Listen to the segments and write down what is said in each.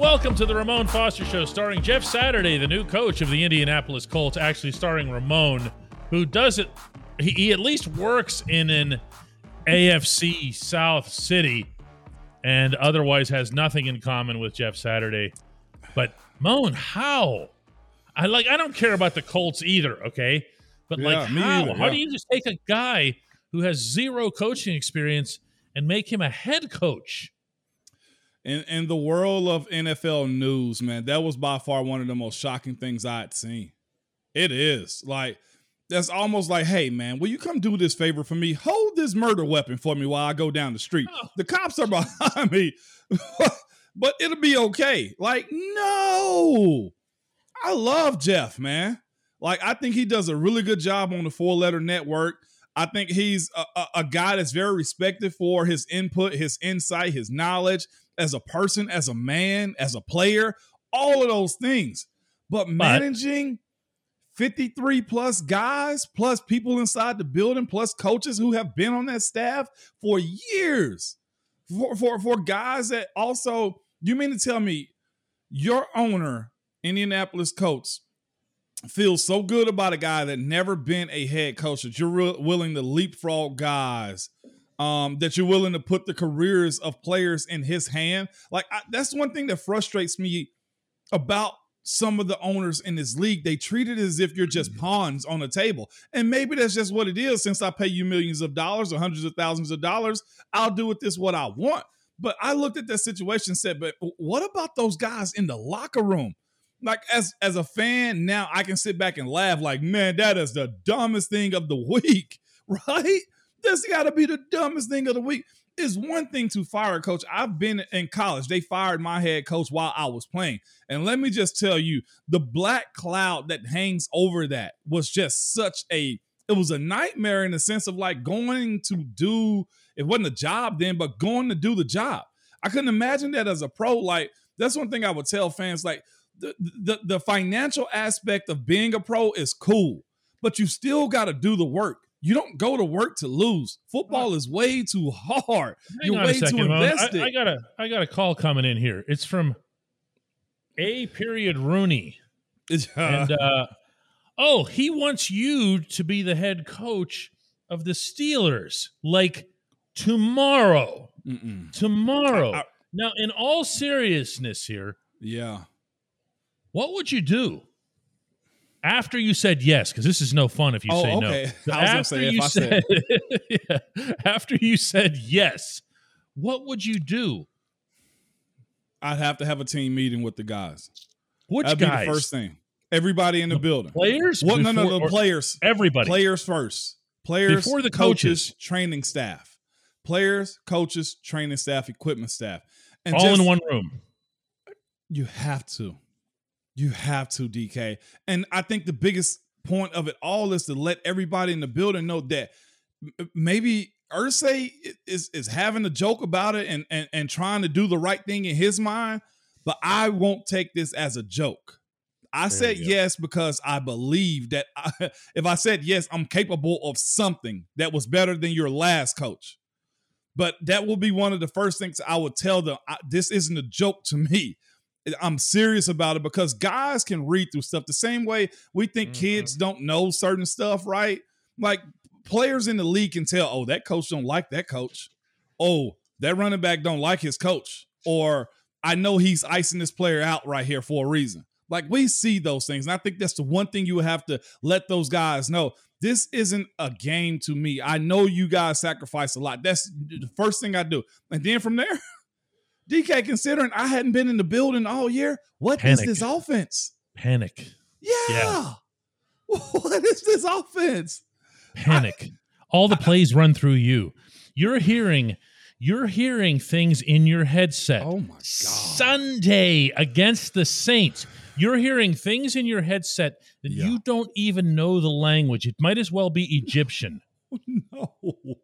Welcome to the Ramon Foster Show, starring Jeff Saturday, the new coach of the Indianapolis Colts, actually starring Ramon, who does it. He, he at least works in an AFC South city, and otherwise has nothing in common with Jeff Saturday. But Moan, how? I like. I don't care about the Colts either. Okay, but Yeah, like, me how? either, How yeah. do you just take a guy who has zero coaching experience and make him a head coach? In in the world of NFL news, man, that was by far one of the most shocking things I had seen. It is like that's almost like, hey man, will you come do this favor for me? Hold this murder weapon for me while I go down the street. Oh. The cops are behind me, but it'll be okay. Like, no, I love Jeff, man. Like, I think he does a really good job on the four letter network. I think he's a, a, a guy that's very respected for his input, his insight, his knowledge as a person, as a man, as a player, all of those things. But managing 53 plus guys, plus people inside the building, plus coaches who have been on that staff for years, for, for, for guys that also, you mean to tell me your owner, Indianapolis Colts, feels so good about a guy that never been a head coach that you're re- willing to leapfrog guys um, that you're willing to put the careers of players in his hand. Like I, that's one thing that frustrates me about some of the owners in this league. They treat it as if you're just pawns on a table, and maybe that's just what it is. Since I pay you millions of dollars or hundreds of thousands of dollars, I'll do with this what I want. But I looked at that situation and said, "But what about those guys in the locker room?" Like as as a fan now, I can sit back and laugh. Like, man, that is the dumbest thing of the week, right? This got to be the dumbest thing of the week. It's one thing to fire a coach. I've been in college. They fired my head coach while I was playing. And let me just tell you, the black cloud that hangs over that was just such a it was a nightmare in the sense of like going to do it wasn't a job then, but going to do the job. I couldn't imagine that as a pro. Like that's one thing I would tell fans. Like the the, the financial aspect of being a pro is cool, but you still got to do the work. You don't go to work to lose. Football is way too hard. Hang You're way second, too invested. I, I got a I got a call coming in here. It's from A period Rooney. and uh oh, he wants you to be the head coach of the Steelers like tomorrow. Mm-mm. Tomorrow. I- I- now, in all seriousness here, yeah. what would you do after you said yes? Because this is no fun if you Oh, say okay. no. I after say you said- yeah, after you said yes, what would you do? I'd have to have a team meeting with the guys. Which That'd guys? be the first thing. Everybody in the, building. Players? What? No, no, Before- no. or Players. Everybody. Players first. Players Before the coaches, coaches. training staff. Players, coaches, training staff, equipment staff, and all just- in one room. You have to. You have to, DK. And I think the biggest point of it all is to let everybody in the building know that maybe Irsay is is having a joke about it and, and and trying to do the right thing in his mind, but I won't take this as a joke. I said yes because I believe that I, if I said yes, I'm capable of something that was better than your last coach. But that will be one of the first things I would tell them. I, this isn't a joke to me. I'm serious about it because guys can read through stuff the same way we think Mm-hmm. kids don't know certain stuff, right? Like players in the league can tell, oh, that coach don't like that coach. Oh, that running back don't like his coach. Or I know he's icing this player out right here for a reason. Like we see those things. And I think that's the one thing you have to let those guys know. This isn't a game to me. I know you guys sacrifice a lot. That's the first thing I do. And then from there, DK, considering I hadn't been in the building all year, what Panic. is this offense? Panic. Yeah. yeah. What is this offense? Panic. I, all the plays run through you. You're hearing you're hearing things in your headset. Oh my god. Sunday against the Saints. You're hearing things in your headset that yeah. you don't even know the language. It might as well be Egyptian. no.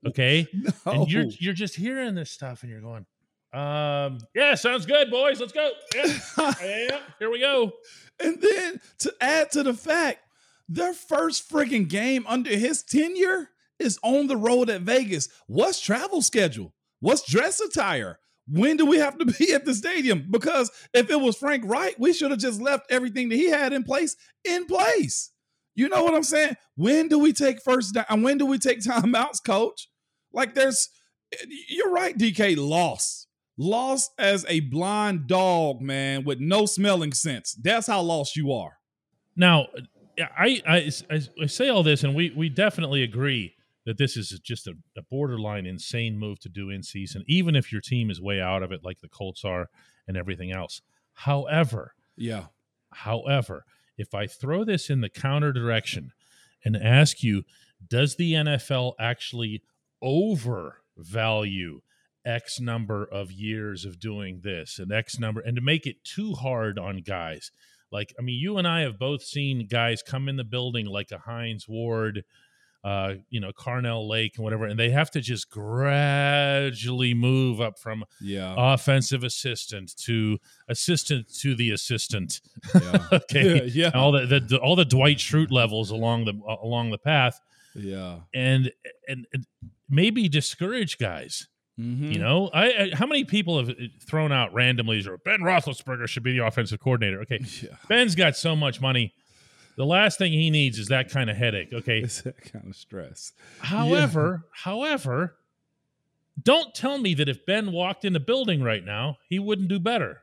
Okay? No. And you're you're just hearing this stuff and you're going, um, yeah, sounds good, boys. Let's go. Yeah. yeah, here we go. And then to add to the fact, their first friggin' game under his tenure is on the road at Vegas. What's travel schedule? What's dress attire? When do we have to be at the stadium? Because if it was Frank Reich, we should have just left everything that he had in place in place. You know what I'm saying? When do we take first down? And when do we take timeouts, coach? Like there's you're right, DK lost. Lost as a blind dog, man, with no smelling sense. That's how lost you are. Now, I, I, I say all this, and we we definitely agree that this is just a, a, borderline insane move to do in season, even if your team is way out of it, like the Colts are, and everything else. However, yeah. However, if I throw this in the counter direction and ask you, does the NFL actually overvalue X number of years of doing this and X number, and to make it too hard on guys? Like, I mean, you and I have both seen guys come in the building like a Hines Ward uh, you know, Carnell Lake and whatever, and they have to just gradually move up from yeah. offensive assistant to assistant to the assistant. Yeah. okay, yeah, yeah. all the, the, all the Dwight Schrute levels along the along the path. Yeah, and and, and maybe discourage guys. Mm-hmm. You know, I, I, how many people have uh, thrown out randomly? Or Ben Roethlisberger should be the offensive coordinator. Okay, yeah. Ben's got so much money the last thing he needs is that kind of headache. Okay, it's that kind of stress. However, yeah. however, don't tell me that if Ben walked in the building right now, he wouldn't do better.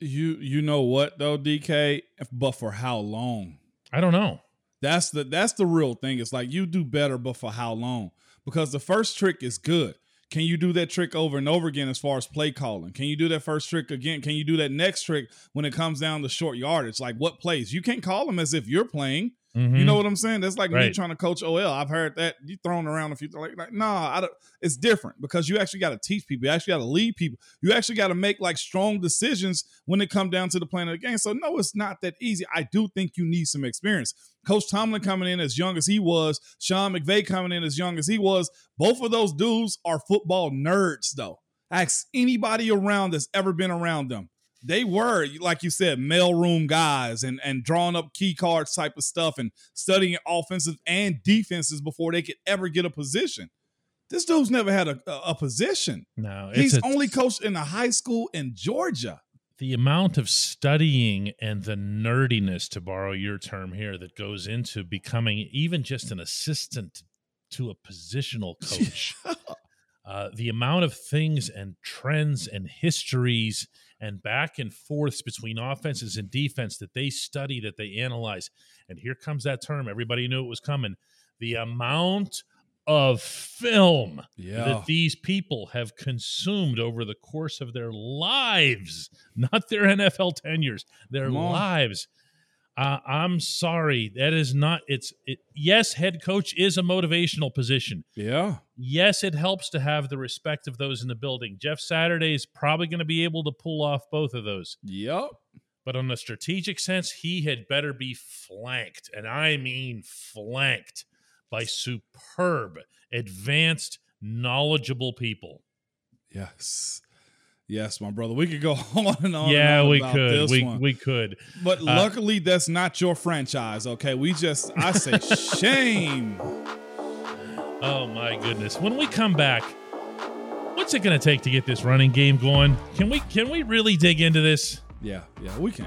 You you know what though, DK? But for how long? I don't know. That's the that's the real thing. It's like you do better, but for how long? Because the first trick is good. Can you do that trick over and over again as far as play calling? Can you do that first trick again? Can you do that next trick when it comes down to short yardage? Like what plays? You can't call them as if you're playing. Mm-hmm. You know what I'm saying? That's like right. me trying to coach OL. I've heard that you thrown around a few like, like nah, I don't, it's different because you actually got to teach people. You actually got to lead people. You actually got to make like strong decisions when it come down to the plan of the game. So no, it's not that easy. I do think you need some experience. Coach Tomlin coming in as young as he was, Sean McVay coming in as young as he was. Both of those dudes are football nerds, though. Ask anybody around that's ever been around them they were like you said mailroom guys and and drawing up key cards type of stuff and studying offensive and defenses before they could ever get a position. This dude's never had a, a, position. No he's a, only coached in a high school in georgia. The amount of studying and the nerdiness to borrow your term here that goes into becoming even just an assistant to a positional coach. Uh, the amount of things and trends and histories and back and forths between offenses and defense that they study, that they analyze. And here comes that term. Everybody knew it was coming. The amount of film yeah. that these people have consumed over the course of their lives, not their NFL tenures, their lives. Uh, I'm sorry, that is not. It's it, yes, head coach is a motivational position. Yeah. Yes, it helps to have the respect of those in the building. Jeff Saturday is probably going to be able to pull off both of those. Yep. But on a strategic sense, he had better be flanked, and I mean flanked by superb, advanced, knowledgeable people. Yes. Yes, my brother. We could go on and on. Yeah, and on we could. We we could. But uh, luckily, that's not your franchise. Okay, we just I say shame. Oh my goodness! When we come back, what's it going to take to get this running game going? Can we can we really dig into this? Yeah, yeah, we can.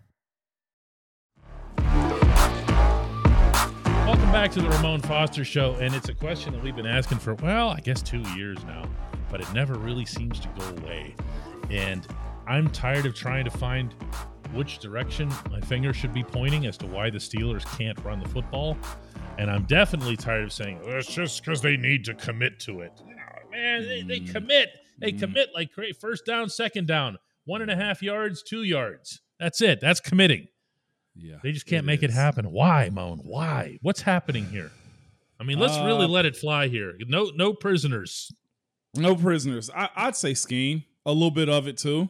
Back to the Ramon Foster Show, and it's a question that we've been asking for, well, I guess two years now, but it never really seems to go away. And I'm tired of trying to find which direction my finger should be pointing as to why the Steelers can't run the football. And I'm definitely tired of saying, well, it's just because they need to commit to it. Man, they, they mm. commit. They mm. commit like great first down, second down, one and a half yards, two yards. That's it. That's committing. Yeah, They just can't make it happen. Why, Moan? Why? What's happening here? I mean, let's really Uh, let it fly here. No, no prisoners. No prisoners. I, I'd say scheme a little bit of it too.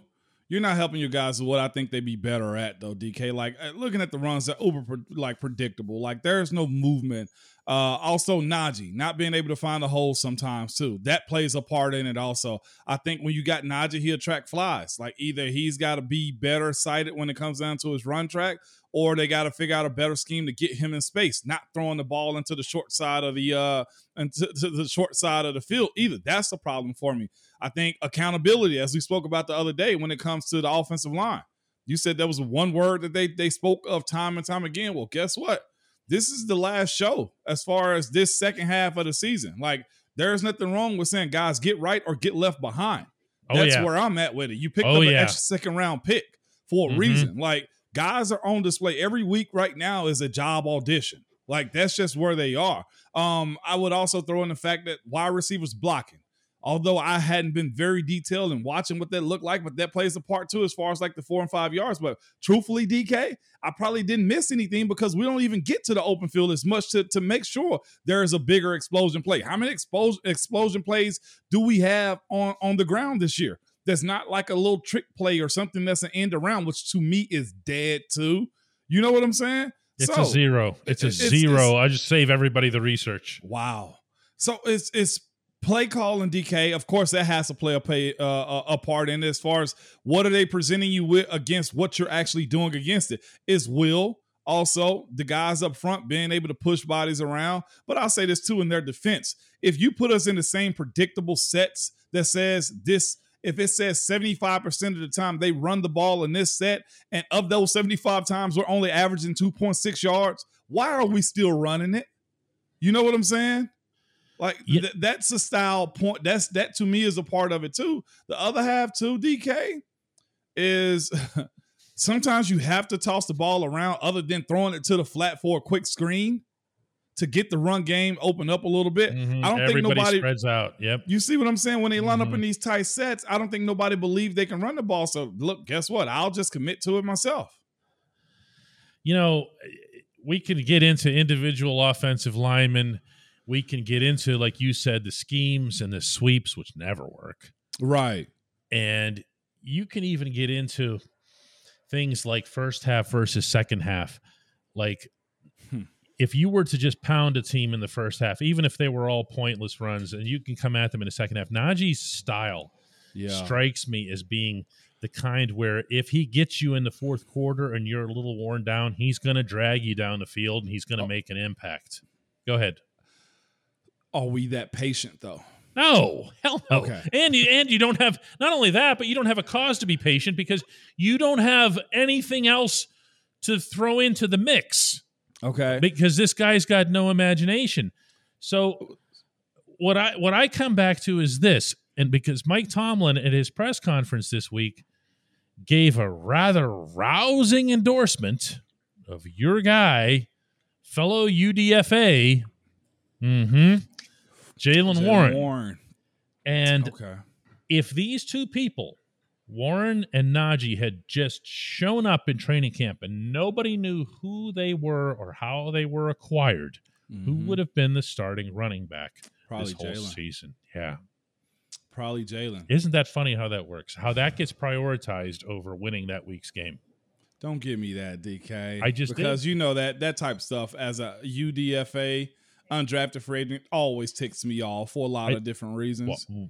You're not helping your guys with what I think they'd be better at though, DK. Like uh, looking at the runs, they're uber like predictable. Like there's no movement. Uh, also Najee not being able to find a hole sometimes too. That plays a part in it. Also, I think when you got Najee, he'll track flies. Like either he's got to be better sighted when it comes down to his run track, or they got to figure out a better scheme to get him in space, not throwing the ball into the short side of the uh into to the short side of the field either. That's the problem for me. I think accountability, as we spoke about the other day, when it comes to the offensive line. You said there was one word that they they spoke of time and time again. Well, guess what? This is the last show as far as this second half of the season. Like, there's nothing wrong with saying, guys, get right or get left behind. Oh, That's yeah. where I'm at with it. You picked Oh, up an yeah. extra second round pick for a Mhm. reason. Like, guys are on display every week right now is a job audition. Like, that's just where they are. Um, I would also throw in the fact that wide receivers blocking. Although I hadn't been very detailed in watching what that looked like, but that plays a part too as far as like the four and five yards. But truthfully, DK, I probably didn't miss anything because we don't even get to the open field as much to, to make sure there is a bigger explosion play. How many explosion explosion plays do we have on, on the ground this year? That's not like a little trick play or something that's an end around, which to me is dead too. You know what I'm saying? It's So- a zero. It's a it's- zero. it's- I just save everybody the research. Wow. So it's it's play call and DK. Of course, that has to play a uh, a part in it as far as what are they presenting you with against what you're actually doing against it. Is will also the guys up front being able to push bodies around. But I'll say this too in their defense: if you put us in the same predictable sets that says this. If it says 75% of the time they run the ball in this set, and of those 75 times we're only averaging 2.6 yards, why are we still running it? You know what I'm saying? Like Yeah. th- that's a style point. That's that to me is a part of it too. The other half too, DK, is sometimes you have to toss the ball around other than throwing it to the flat for a quick screen to get the run game open up a little bit. Mhm. I don't Everybody think nobody spreads out. Yep. you see what I'm saying? When they line up Mhm. in these tight sets, I don't think nobody believed they can run the ball. So look, guess what? I'll just commit to it myself. you know, we can get into individual offensive linemen. We can get into, like you said, the schemes and the sweeps, which never work. Right. And you can even get into things like first half versus second half. Like, Hmm. if you were to just pound a team in the first half, even if they were all pointless runs, and you can come at them in the second half, Najee's style Yeah. strikes me as being the kind where if he gets you in the fourth quarter and you're a little worn down, he's going to drag you down the field and he's going to Oh. make an impact. Go ahead. Are we that patient though? No, hell no. Okay. And you and you don't have not only that, but you don't have a cause to be patient because you don't have anything else to throw into the mix Okay. because this guy's got no imagination. So what I what I come back to is this, and because Mike Tomlin at his press conference this week gave a rather rousing endorsement of your guy, fellow UDFA, mm-hmm, Jaylen Warren. Warren. And Okay. if these two people, Warren and Najee, had just shown up in training camp and nobody knew who they were or how they were acquired, who Mhm. would have been the starting running back Probably this whole Jaylen. season? Yeah. Probably Jaylen. Isn't that funny how that works? How that gets prioritized over winning that week's game. Don't give me that, DK. I just did. because you know that that type of stuff as a UDFA undrafted free agent always ticks me off for a lot I- of different reasons. Well,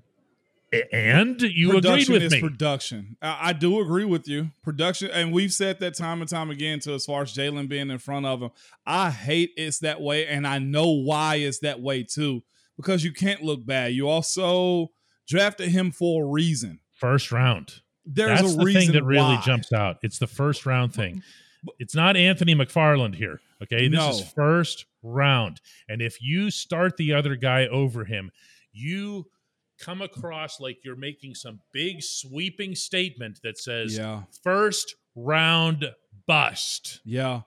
and you agreed production with is me. production. I, I do agree with you. Production, and we've said that time and time again. To as far as Jaylen being in front of him, I hate it's that way, and I know why it's that way too. Because you can't look bad. You also drafted him for a reason. First round. There's That's a the reason thing that really why. jumps out. It's the first round thing. It's not Anthony McFarland here. Okay. This No. is first round. And if you start the other guy over him, you come across like you're making some big sweeping statement that says Yeah. first round bust. Yeah.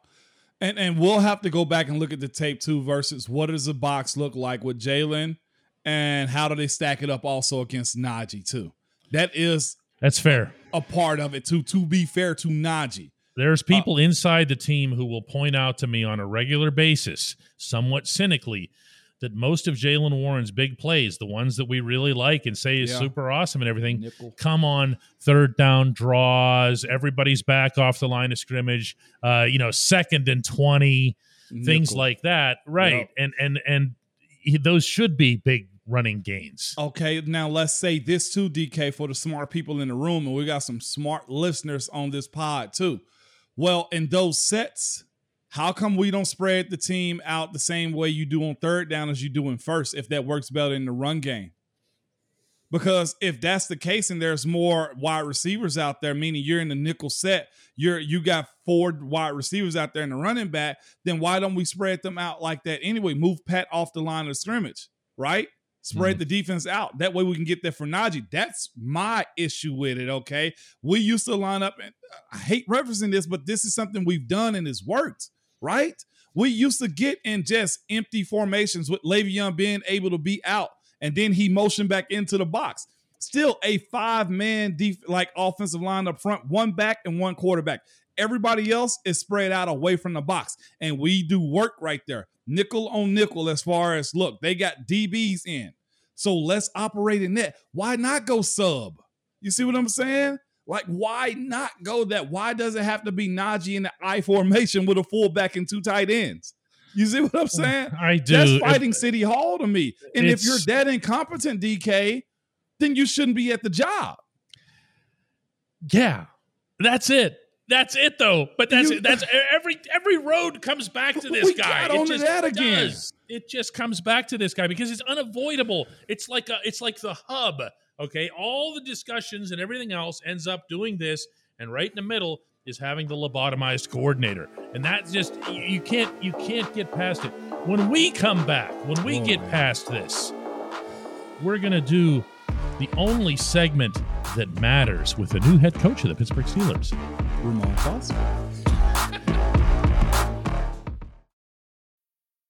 And and we'll have to go back and look at the tape too versus what does the box look like with Jaylen and how do they stack it up also against Najee too. That is That's fair. a part of it too, to be fair to Najee. There's people inside the team who will point out to me on a regular basis, somewhat cynically, that most of Jaylen Warren's big plays, the ones that we really like and say is Yeah. super awesome and everything, Nickel. come on third down draws, everybody's back off the line of scrimmage, uh, you know, second and 20, things like that. Right. Yep. And and and he, those should be big running gains. Okay, now let's say this too, DK, for the smart people in the room, and we got some smart listeners on this pod too. Well, in those sets, how come we don't spread the team out the same way you do on third down as you do in first, if that works better in the run game? Because if that's the case and there's more wide receivers out there, meaning you're in the nickel set, you're you got four wide receivers out there in the running back, then why don't we spread them out like that anyway? Move Pat off the line of scrimmage, right? Spread mm. the defense out. That way we can get there for Najee. That's my issue with it. Okay. We used to line up, and uh, I hate referencing this, but this is something we've done and it's worked, right? We used to get in just empty formations with Le'Veon being able to be out, and then he motioned back into the box. Still a five-man def- like offensive line up front, one back and one quarterback. Everybody else is spread out away from the box, and we do work right there, nickel on nickel. As far as look, they got DBs in, so let's operate in that. Why not go sub? You see what I'm saying? Like, why not go that? Why does it have to be Najee in the I formation with a fullback and two tight ends? You see what I'm saying? I do. That's If- fighting City Hall to me. And if you're that incompetent, DK, then you shouldn't be at the job. Yeah, that's it. That's it, though. But that's You- it. That's every every road comes back to this guy. it just that again. does. It just comes back to this guy because it's unavoidable. It's like a, it's like the hub. Okay, all the discussions and everything else ends up doing this, and right in the middle is having the lobotomized coordinator, and that's just you, you can't you can't get past it. When we come back, when we Oh, get man. past this, we're gonna do the only segment that matters with the new head coach of the Pittsburgh Steelers. Ramon Foster.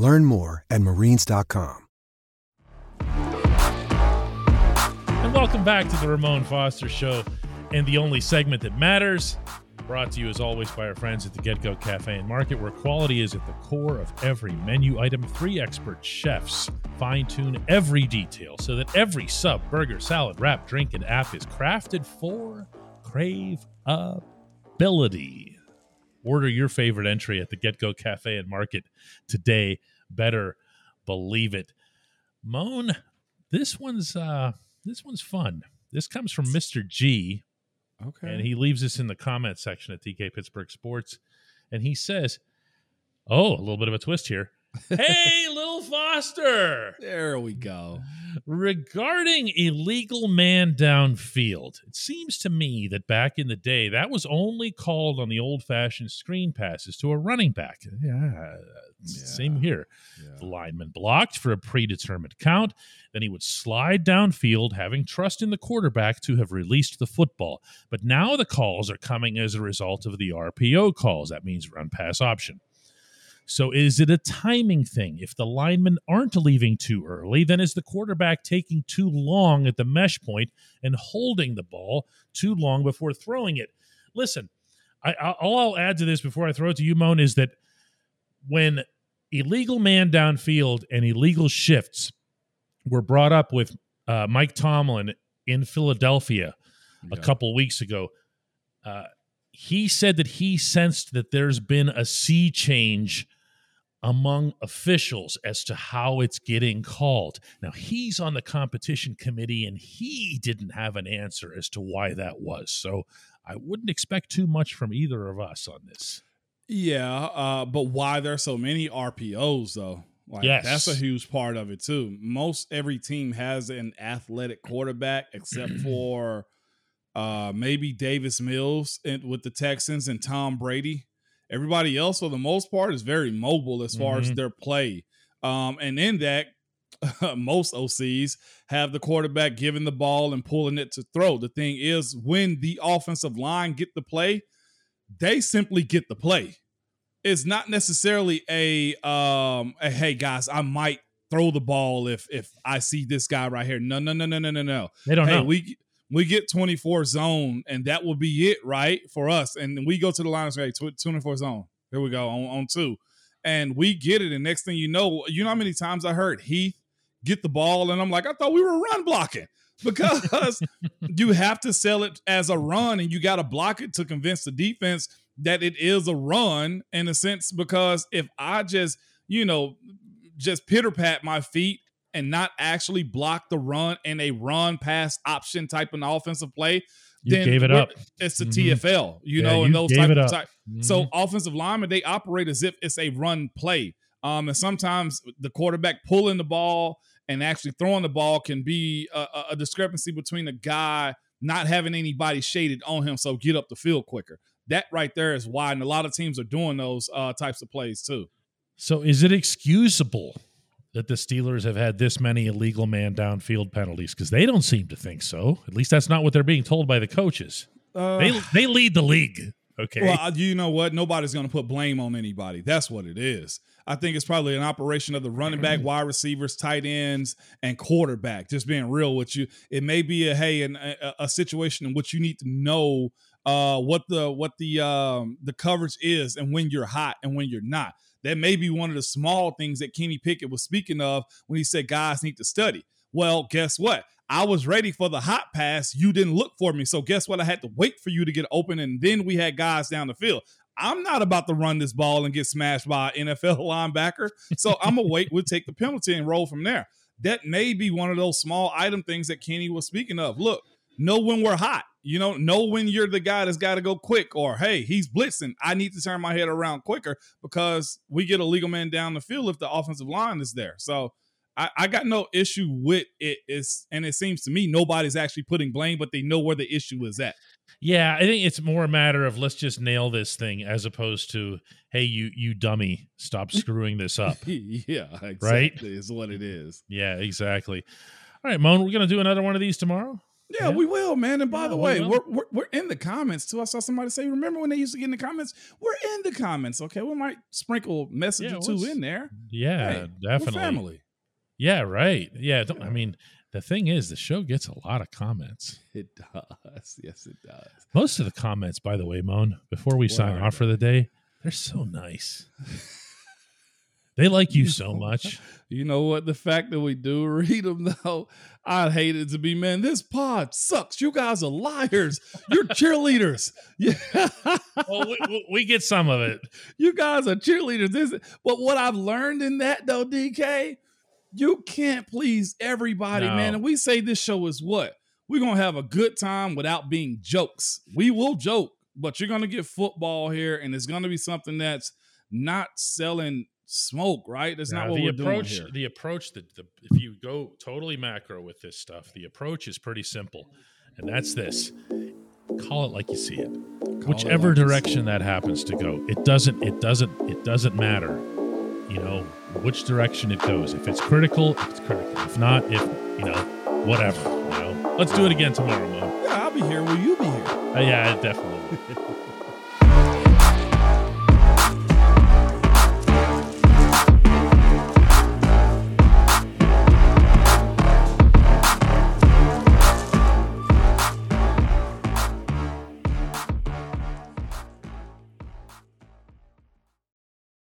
Learn more at marines.com. And welcome back to the Ramon Foster Show and the only segment that matters. Brought to you as always by our friends at the Get Go Cafe and Market, where quality is at the core of every menu item. Three expert chefs fine tune every detail so that every sub, burger, salad, wrap, drink, and app is crafted for crave ability. Order your favorite entry at the Get Go Cafe and Market today. Better believe it. Moan, this one's uh this one's fun. This comes from Mr. G. Okay. And he leaves this in the comment section at DK Pittsburgh Sports. And he says, Oh, a little bit of a twist here. Hey, little Foster. There we go. Regarding illegal man downfield, it seems to me that back in the day, that was only called on the old fashioned screen passes to a running back. Yeah, same here. The lineman blocked for a predetermined count. Then he would slide downfield, having trust in the quarterback to have released the football. But now the calls are coming as a result of the RPO calls. That means run pass option. So is it a timing thing? If the linemen aren't leaving too early, then is the quarterback taking too long at the mesh point and holding the ball too long before throwing it? Listen, I, I, all I'll add to this before I throw it to you, Moan, is that when illegal man downfield and illegal shifts were brought up with uh, Mike Tomlin in Philadelphia a couple weeks ago, uh, he said that he sensed that there's been a sea change among officials as to how it's getting called. Now, he's on the competition committee and he didn't have an answer as to why that was. So I wouldn't expect too much from either of us on this. Yeah, uh, but why there are so many RPOs though? Like Yes. that's a huge part of it too. Most every team has an athletic quarterback except for uh maybe Davis Mills and with the Texans and Tom Brady. Everybody else, for the most part, is very mobile as far as Mhm. their play. Um, and in that, most OCs have the quarterback giving the ball and pulling it to throw. The thing is, when the offensive line get the play, they simply get the play. It's not necessarily a um a, hey guys, I might throw the ball if if I see this guy right here. No, no, no, no, no, no, no. They don't hey, know. We we get 24 zone and that will be it, right? For us. And we go to the line and say, "Tw- 24 zone. Here we go on, on two. And we get it. And next thing you know, you know how many times I heard Heath get the ball, and I'm like, I thought we were run blocking. Because you have to sell it as a run and you got to block it to convince the defense that it is a run in a sense. Because if I just, you know, just pitter pat my feet and not actually block the run in a run pass option type of offensive play, You then gave it up. It's the Mhm. TFL, you Yeah, know, and those type of type. So Mhm. offensive linemen they operate as if it's a run play. Um, and sometimes the quarterback pulling the ball and actually throwing the ball can be a, a- a discrepancy between a guy not having anybody shaded on him, so get up the field quicker. That right there is why, and a lot of teams are doing those uh, types of plays too. So is it excusable that the Steelers have had this many illegal man downfield penalties? Because they don't seem to think so. At least that's not what they're being told by the coaches. Uh, they they lead the league. Okay. Well, you know what? Nobody's going to put blame on anybody. That's what it is. I think it's probably an operation of the running back, wide receivers, tight ends, and quarterback. Just being real with you, it may be a hey, an, a, a situation in which you need to know uh, what the what the um, the coverage is and when you're hot and when you're not. That may be one of the small things that Kenny Pickett was speaking of when he said guys need to study. Well, guess what? I was ready for the hot pass. You didn't look for me. So guess what? I had to wait for you to get open, and then we had guys down the field. I'm not about to run this ball and get smashed by an NFL linebacker. So I'm gonna wait. We'll take the penalty and roll from there. That may be one of those small item things that Kenny was speaking of. Look, know when we're hot. You know, know when you're the guy that's got to go quick, or hey, he's blitzing. I need to turn my head around quicker because we get a legal man down the field if the offensive line is there. So I, I got no issue with it. Is and it seems to me nobody's actually putting blame, but they know where the issue is at. Yeah, I think it's more a matter of let's just nail this thing as opposed to hey you you dummy stop screwing this up. yeah, exactly. Right? Is what it is. Yeah, exactly. All right, Moan, we're gonna do another one of these tomorrow. Yeah, we will, man. And by Yeah, the way, will. we're, we're we're in the comments too. I saw somebody say, "Remember when they used to get in the comments?" We're in the comments. Okay, we might sprinkle message Yeah, or two in there. Yeah, Hey, definitely. family. Yeah, right. Yeah, I mean the thing is the show gets a lot of comments. It does. Yes, it does. Most of the comments, by the way, Moan, before we sign off for the day, they're so nice. they like you so much. You know what? The fact that we do read them, though, I'd hate it to be, man, this pod sucks. You guys are liars. You're cheerleaders. Yeah. well, we, we- get some of it. You guys are cheerleaders. This, but what I've learned in that, though, DK, you can't please everybody, No. man. And we say this show is what? We're going to have a good time without being jokes. We will joke, but you're going to get football here, and it's going to be something that's not selling smoke, right? That's Now, not what the we're approach. doing here. The approach that the, if you go totally macro with this stuff, the approach is pretty simple, and that's this: call it like you see it. Whichever like you see direction that happens to go, it doesn't. It doesn't. It doesn't matter. You know which direction it goes. If it's critical, it's critical. If not, if you know whatever. You know, let's do it again tomorrow, Mo. Yeah, I'll be here. Will you be here? Uh, yeah, definitely.